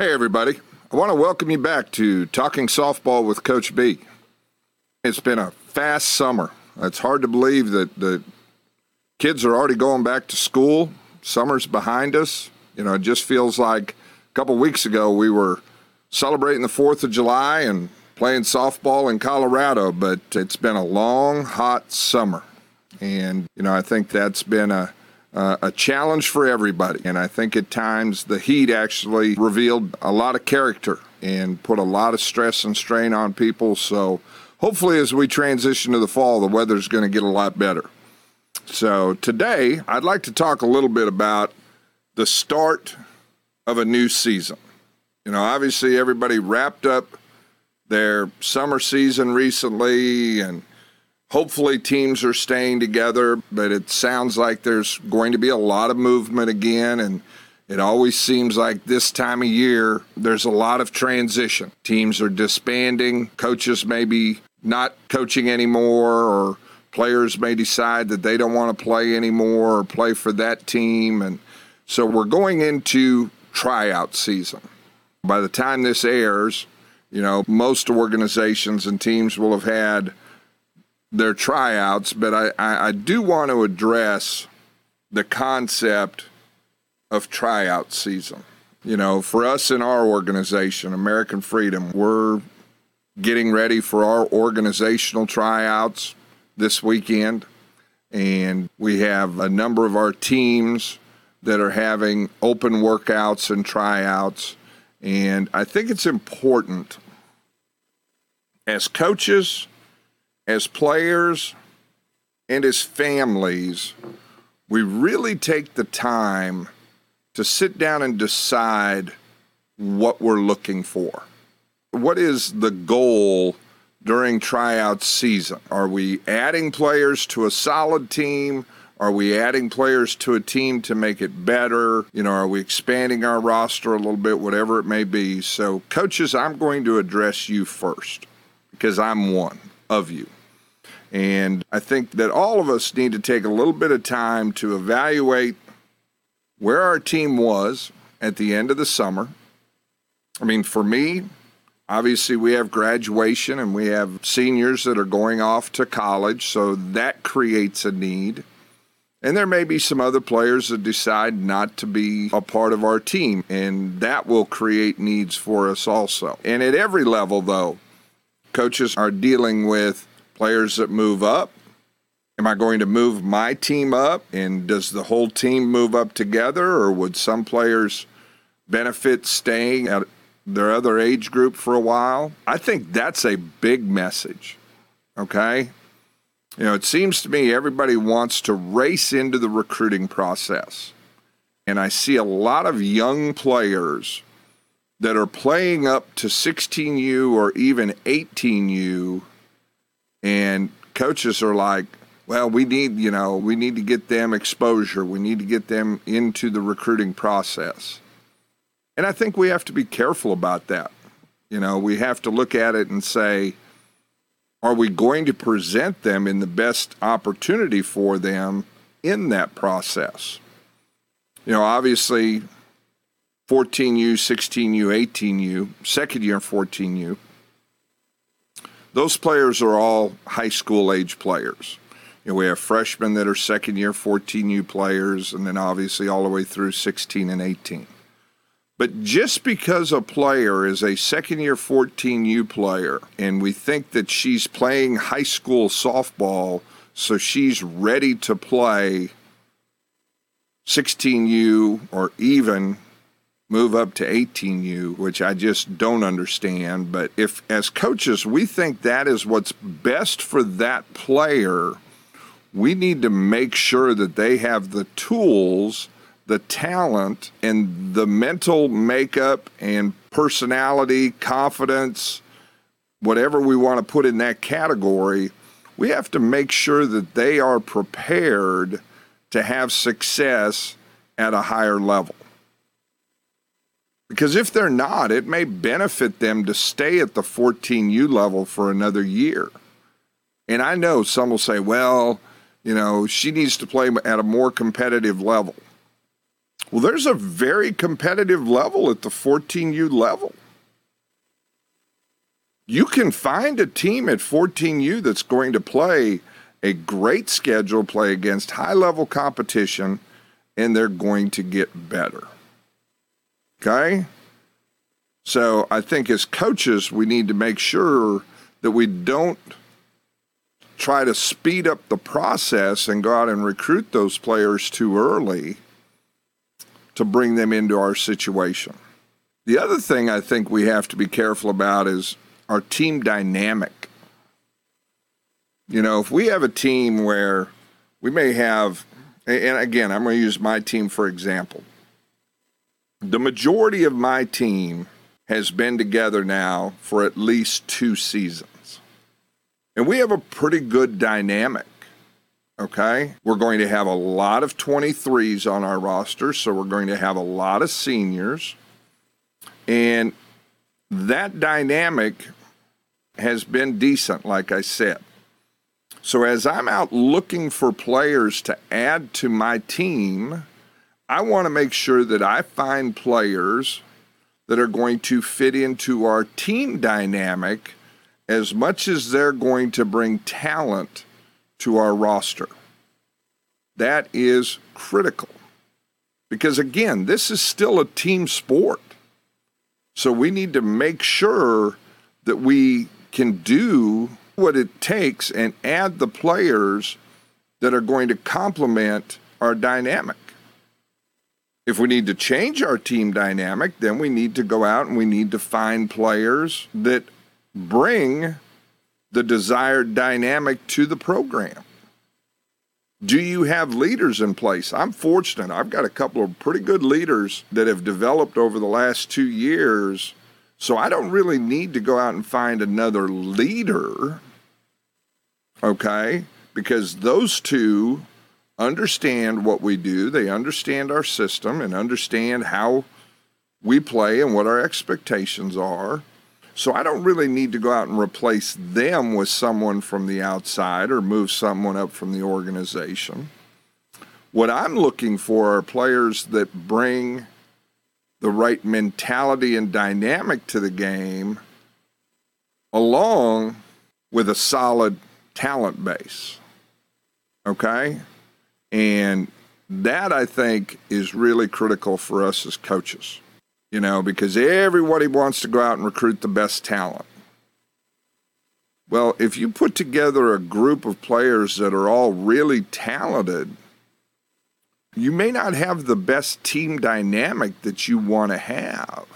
Hey, everybody. I want to welcome you back to Talking Softball with Coach B. It's been a fast summer. It's hard to believe that the kids are already going back to school. Summer's behind us. You know, it just feels like a couple weeks ago we were celebrating the 4th of July and playing softball in Colorado, but it's been a long, hot summer. And, you know, I think that's been a uh, a challenge for everybody. And I think at times the heat actually revealed a lot of character and put a lot of stress and strain on people. So hopefully, as we transition to the fall, the weather's going to get a lot better. So today, I'd like to talk a little bit about the start of a new season. You know, obviously, everybody wrapped up their summer season recently and Hopefully, teams are staying together, but it sounds like there's going to be a lot of movement again. And it always seems like this time of year, there's a lot of transition. Teams are disbanding, coaches may be not coaching anymore, or players may decide that they don't want to play anymore or play for that team. And so we're going into tryout season. By the time this airs, you know, most organizations and teams will have had their tryouts, but I, I, I do want to address the concept of tryout season. You know, for us in our organization, American Freedom, we're getting ready for our organizational tryouts this weekend. And we have a number of our teams that are having open workouts and tryouts. And I think it's important as coaches as players and as families, we really take the time to sit down and decide what we're looking for. What is the goal during tryout season? Are we adding players to a solid team? Are we adding players to a team to make it better? You know, are we expanding our roster a little bit, whatever it may be? So, coaches, I'm going to address you first because I'm one of you. And I think that all of us need to take a little bit of time to evaluate where our team was at the end of the summer. I mean, for me, obviously we have graduation and we have seniors that are going off to college, so that creates a need. And there may be some other players that decide not to be a part of our team, and that will create needs for us also. And at every level, though, coaches are dealing with players that move up? Am I going to move my team up? And does the whole team move up together? Or would some players benefit staying at their other age group for a while? I think that's a big message. Okay? You know, it seems to me everybody wants to race into the recruiting process. And I see a lot of young players that are playing up to 16U or even 18U and coaches are like, well, we need, you know, we need to get them exposure. We need to get them into the recruiting process. And I think we have to be careful about that. You know, we have to look at it and say, are we going to present them in the best opportunity for them in that process? You know, obviously, 14U, 16U, 18U, second year 14U, those players are all high school age players. You know, we have freshmen that are second year 14U players, and then obviously all the way through 16 and 18. But just because a player is a second year 14U player and we think that she's playing high school softball, so she's ready to play 16U or even move up to 18U, which I just don't understand. But if, as coaches, we think that is what's best for that player, we need to make sure that they have the tools, the talent, and the mental makeup and personality, confidence, whatever we want to put in that category. We have to make sure that they are prepared to have success at a higher level. Because if they're not, it may benefit them to stay at the 14U level for another year. And I know some will say, well, you know, she needs to play at a more competitive level. Well, there's a very competitive level at the 14U level. You can find a team at 14U that's going to play a great schedule, play against high level competition, and they're going to get better. Okay? So I think as coaches, we need to make sure that we don't try to speed up the process and go out and recruit those players too early to bring them into our situation. The other thing I think we have to be careful about is our team dynamic. You know, if we have a team where we may have, and again, I'm going to use my team for example. The majority of my team has been together now for at least two seasons. And we have a pretty good dynamic. Okay. We're going to have a lot of 23s on our roster. So we're going to have a lot of seniors. And that dynamic has been decent, like I said. So as I'm out looking for players to add to my team, I want to make sure that I find players that are going to fit into our team dynamic as much as they're going to bring talent to our roster. That is critical. Because again, this is still a team sport. So we need to make sure that we can do what it takes and add the players that are going to complement our dynamic. If we need to change our team dynamic, then we need to go out and we need to find players that bring the desired dynamic to the program. Do you have leaders in place? I'm fortunate. I've got a couple of pretty good leaders that have developed over the last two years so I don't really need to go out and find another leader, okay? Because those two understand what we do, they understand our system and understand how we play and what our expectations are. So I don't really need to go out and replace them with someone from the outside or move someone up from the organization. What I'm looking for are players that bring the right mentality and dynamic to the game, along with a solid talent base. Okay? And that I think is really critical for us as coaches, you know, because everybody wants to go out and recruit the best talent. Well, if you put together a group of players that are all really talented, you may not have the best team dynamic that you want to have.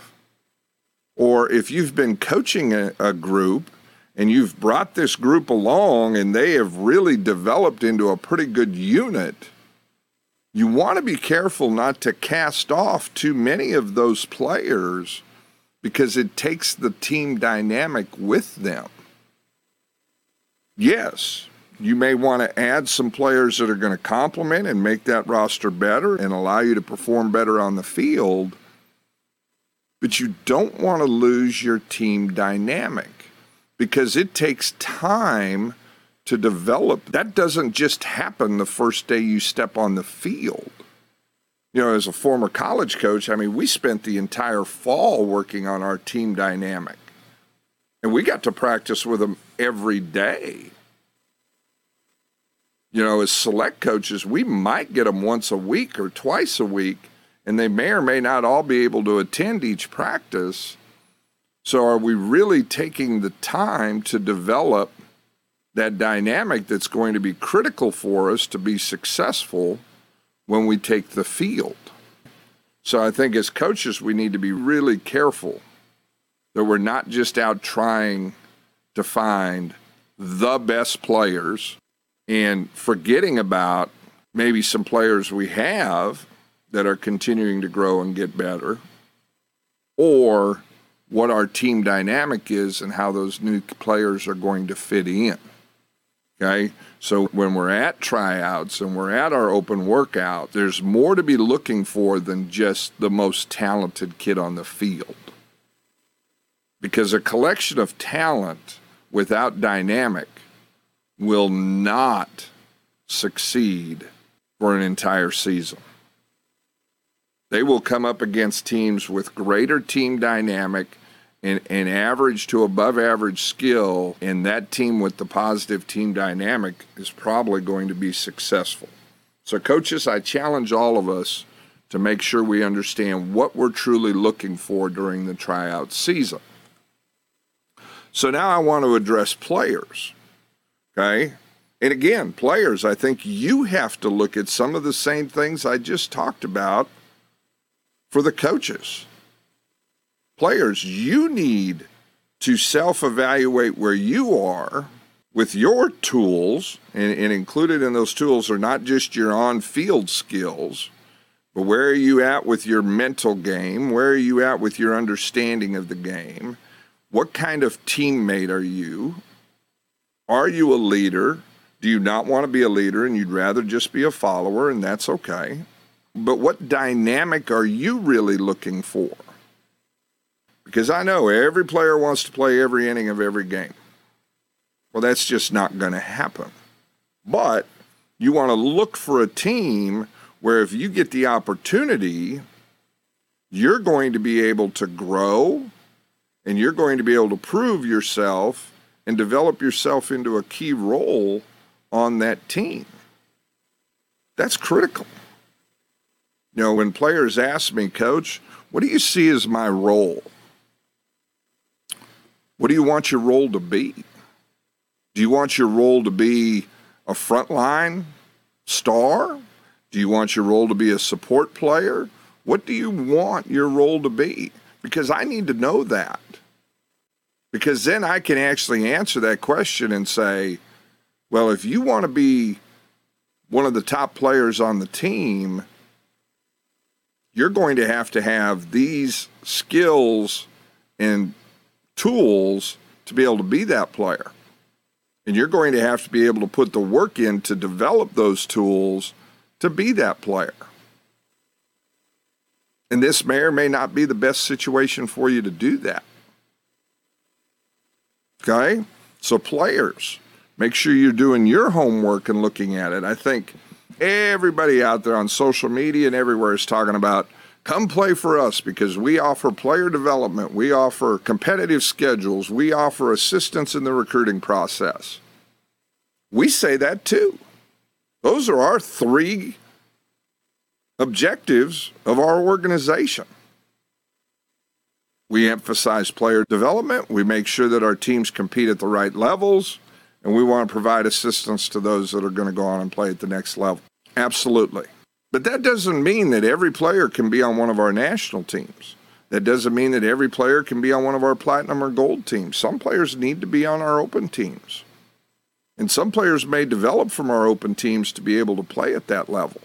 Or if you've been coaching a, a, group and you've brought this group along and they have really developed into a pretty good unit, you want to be careful not to cast off too many of those players because it takes the team dynamic with them. Yes, you may want to add some players that are going to complement and make that roster better and allow you to perform better on the field. But you don't want to lose your team dynamic because it takes time to develop. That doesn't just happen the first day you step on the field. You know, as a former college coach, I mean, we spent the entire fall working on our team dynamic. And we got to practice with them every day you know, as select coaches, we might get them once a week or twice a week, and they may or may not all be able to attend each practice. So, are we really taking the time to develop that dynamic that's going to be critical for us to be successful when we take the field? So, I think as coaches, we need to be really careful that we're not just out trying to find the best players and forgetting about maybe some players we have that are continuing to grow and get better, or what our team dynamic is and how those new players are going to fit in. Okay, so when we're at tryouts and we're at our open workout, there's more to be looking for than just the most talented kid on the field. Because a collection of talent without dynamic will not succeed for an entire season. They will come up against teams with greater team dynamic and, and average to above average skill, and that team with the positive team dynamic is probably going to be successful. So, coaches, I challenge all of us to make sure we understand what we're truly looking for during the tryout season. So, now I want to address players. Okay. And again, players, I think you have to look at some of the same things I just talked about for the coaches players, you need to self evaluate where you are with your tools, and, and, included in those tools are not just your on field skills, but where are you at with your mental game? Where are you at with your understanding of the game? What kind of teammate are you? Are you a leader? Do you not want to be a leader and you'd rather just be a follower, and that's okay? But what dynamic are you really looking for? Because I know every player wants to play every inning of every game. Well, that's just not going to happen. But you want to look for a team where if you get the opportunity, you're going to be able to grow and you're going to be able to prove yourself and develop yourself into a key role on that team. That's critical. You know, when players ask me, Coach, what do you see as my role? What do you want your role to be? Do you want your role to be a frontline star? Do you want your role to be a support player? What do you want your role to be? Because I need to know that. Because then I can actually answer that question and say, well, if you want to be one of the top players on the team, you're going to have to have these skills and tools to be able to be that player. And you're going to have to be able to put the work in to develop those tools to be that player. And this may or may not be the best situation for you to do that. Okay? So, players, make sure you're doing your homework and looking at it. I think everybody out there on social media and everywhere is talking about Come play for us because we offer player development, we offer competitive schedules, we offer assistance in the recruiting process. We say that too. Those are our three objectives of our organization. We emphasize player development, we make sure that our teams compete at the right levels, and we want to provide assistance to those that are going to go on and play at the next level. Absolutely. But that doesn't mean that every player can be on one of our national teams. That doesn't mean that every player can be on one of our platinum or gold teams. Some players need to be on our open teams. And some players may develop from our open teams to be able to play at that level.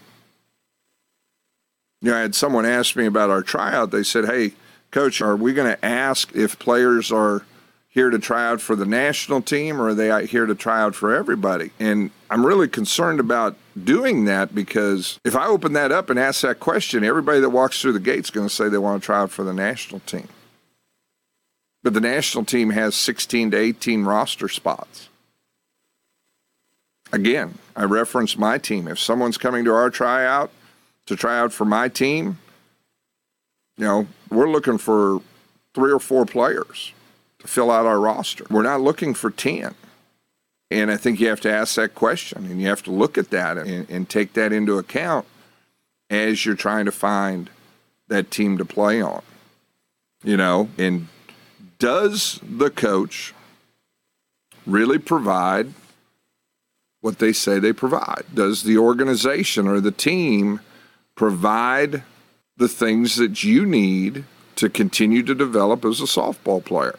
You know, I had someone ask me about our tryout. They said, Hey, coach, are we going to ask if players are here to try out for the national team or are they out here to try out for everybody? And I'm really concerned about doing that because if I open that up and ask that question, everybody that walks through the gate is going to say they want to try out for the national team. But the national team has 16 to 18 roster spots. Again, I reference my team. If someone's coming to our tryout to try out for my team, you know, we're looking for three or four players to fill out our roster. We're not looking for 10. And I think you have to ask that question and you have to look at that and, and take that into account as you're trying to find that team to play on. You know, and does the coach really provide what they say they provide? Does the organization or the team provide the things that you need to continue to develop as a softball player?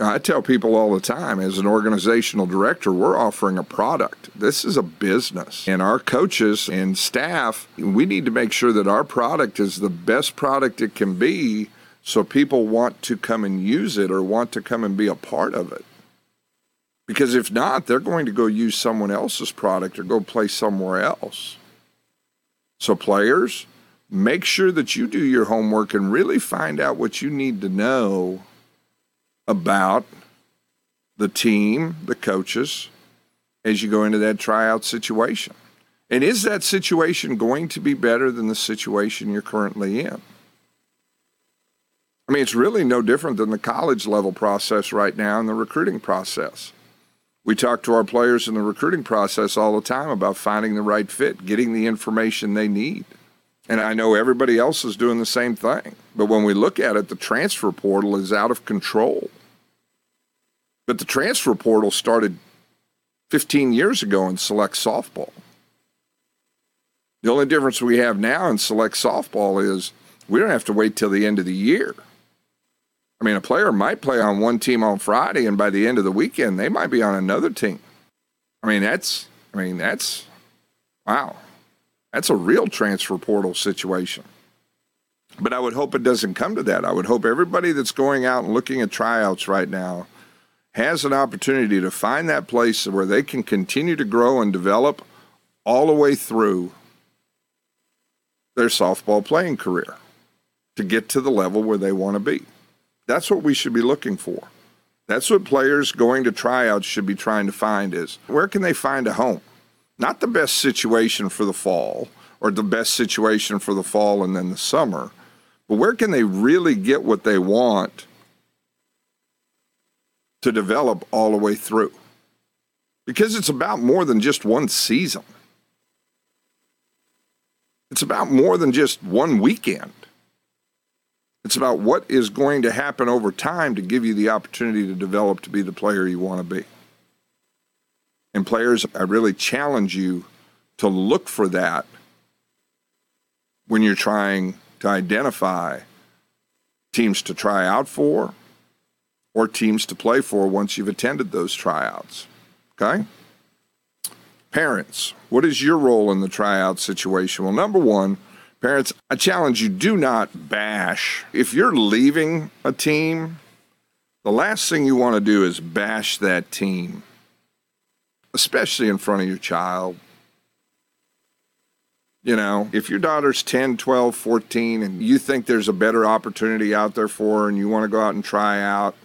I tell people all the time as an organizational director, we're offering a product. This is a business. And our coaches and staff, we need to make sure that our product is the best product it can be so people want to come and use it or want to come and be a part of it. Because if not, they're going to go use someone else's product or go play somewhere else. So, players, make sure that you do your homework and really find out what you need to know about the team, the coaches, as you go into that tryout situation. And is that situation going to be better than the situation you're currently in? I mean, it's really no different than the college level process right now and the recruiting process. We talk to our players in the recruiting process all the time about finding the right fit, getting the information they need. And I know everybody else is doing the same thing. But when we look at it, the transfer portal is out of control. But the transfer portal started 15 years ago in select softball. The only difference we have now in select softball is we don't have to wait till the end of the year. I mean, a player might play on one team on Friday, and by the end of the weekend, they might be on another team. I mean, that's, I mean, that's, wow, that's a real transfer portal situation. But I would hope it doesn't come to that. I would hope everybody that's going out and looking at tryouts right now has an opportunity to find that place where they can continue to grow and develop all the way through their softball playing career to get to the level where they want to be. That's what we should be looking for. That's what players going to tryouts should be trying to find is where can they find a home? Not the best situation for the fall or the best situation for the fall and then the summer, but where can they really get what they want to develop all the way through? Because it's about more than just one season. It's about more than just one weekend. It's about what is going to happen over time to give you the opportunity to develop to be the player you want to be. And players, I really challenge you to look for that when you're trying to identify teams to try out for or teams to play for once you've attended those tryouts. Okay? Parents, what is your role in the tryout situation? Well, number one, parents, I challenge you do not bash. If you're leaving a team, the last thing you want to do is bash that team, especially in front of your child. You know, if your daughter's 10, 12, 14, and you think there's a better opportunity out there for her and you want to go out and try out,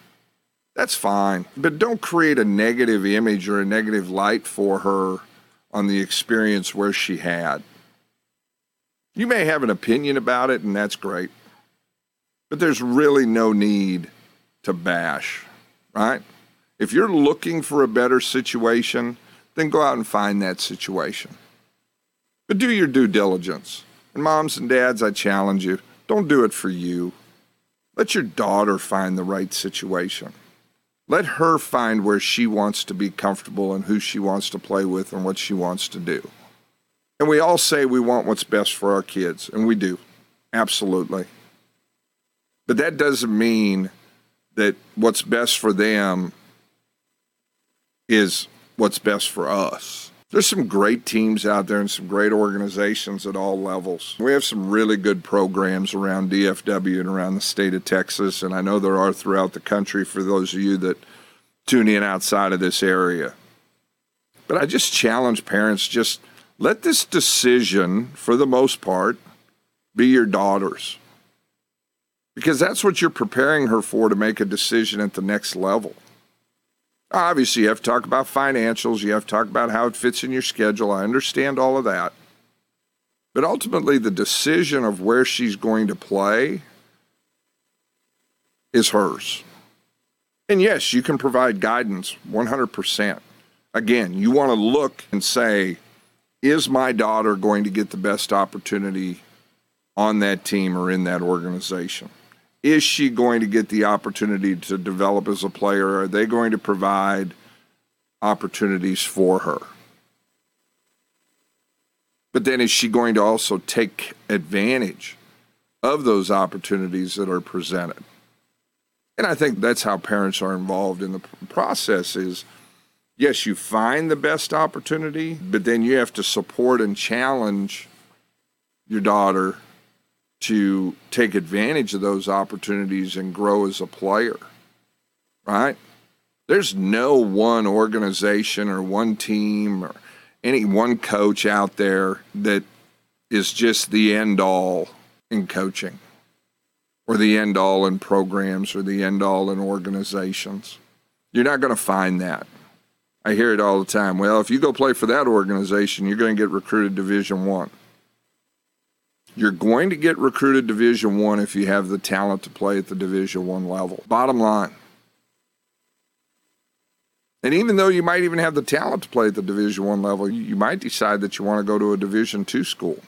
that's fine. But don't create a negative image or a negative light for her on the experience where she had. You may have an opinion about it, and that's great. But there's really no need to bash, right? If you're looking for a better situation, then go out and find that situation. But do your due diligence. And moms and dads, I challenge you don't do it for you. Let your daughter find the right situation. Let her find where she wants to be comfortable and who she wants to play with and what she wants to do. And we all say we want what's best for our kids, and we do. Absolutely. But that doesn't mean that what's best for them is what's best for us. There's some great teams out there and some great organizations at all levels. We have some really good programs around DFW and around the state of Texas, and I know there are throughout the country for those of you that tune in outside of this area. But I just challenge parents just let this decision, for the most part, be your daughter's. Because that's what you're preparing her for to make a decision at the next level. Obviously, you have to talk about financials. You have to talk about how it fits in your schedule. I understand all of that. But ultimately, the decision of where she's going to play is hers. And yes, you can provide guidance 100%. Again, you want to look and say, is my daughter going to get the best opportunity on that team or in that organization? Is she going to get the opportunity to develop as a player? Are they going to provide opportunities for her? But then is she going to also take advantage of those opportunities that are presented? And I think that's how parents are involved in the process is yes, you find the best opportunity, but then you have to support and challenge your daughter to take advantage of those opportunities and grow as a player, right? There's no one organization or one team or any one coach out there that is just the end all in coaching or the end all in programs or the end all in organizations. You're not going to find that. I hear it all the time. Well, if you go play for that organization, you're going to get recruited Division One. You're going to get recruited Division One if you have the talent to play at the Division One level. Bottom line. And even though you might even have the talent to play at the Division One level, you might decide that you want to go to a Division Two school,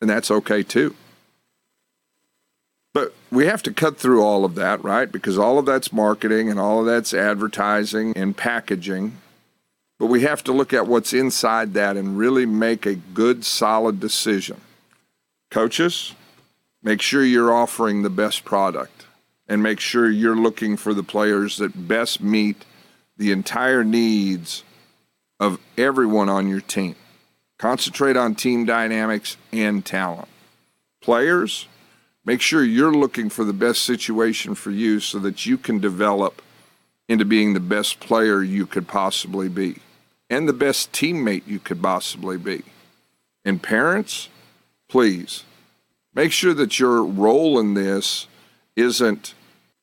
and that's okay too. But we have to cut through all of that, right? Because all of that's marketing and all of that's advertising and packaging. But we have to look at what's inside that and really make a good, solid decision. Coaches, make sure you're offering the best product and make sure you're looking for the players that best meet the entire needs of everyone on your team. Concentrate on team dynamics and talent. Players, make sure you're looking for the best situation for you so that you can develop into being the best player you could possibly be and the best teammate you could possibly be. And parents, please make sure that your role in this isn't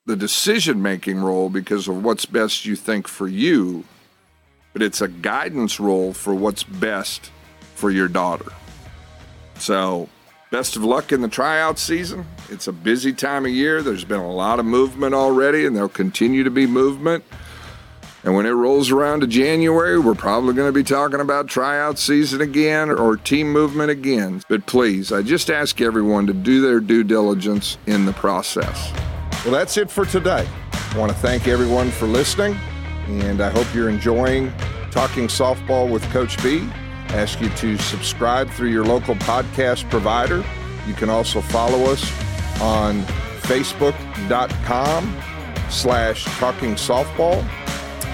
the decision making role because of what's best you think for you, but it's a guidance role for what's best for your daughter. So, best of luck in the tryout season. It's a busy time of year. There's been a lot of movement already, and there'll continue to be movement. And when it rolls around to January, we're probably going to be talking about tryout season again or team movement again. But please, I just ask everyone to do their due diligence in the process. Well, that's it for today. I want to thank everyone for listening, and I hope you're enjoying Talking Softball with Coach B. I ask you to subscribe through your local podcast provider. You can also follow us on facebook.com slash talking softball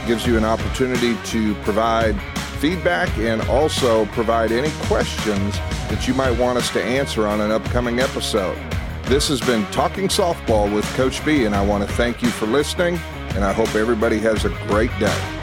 gives you an opportunity to provide feedback and also provide any questions that you might want us to answer on an upcoming episode. This has been Talking Softball with Coach B, and I want to thank you for listening, and I hope everybody has a great day.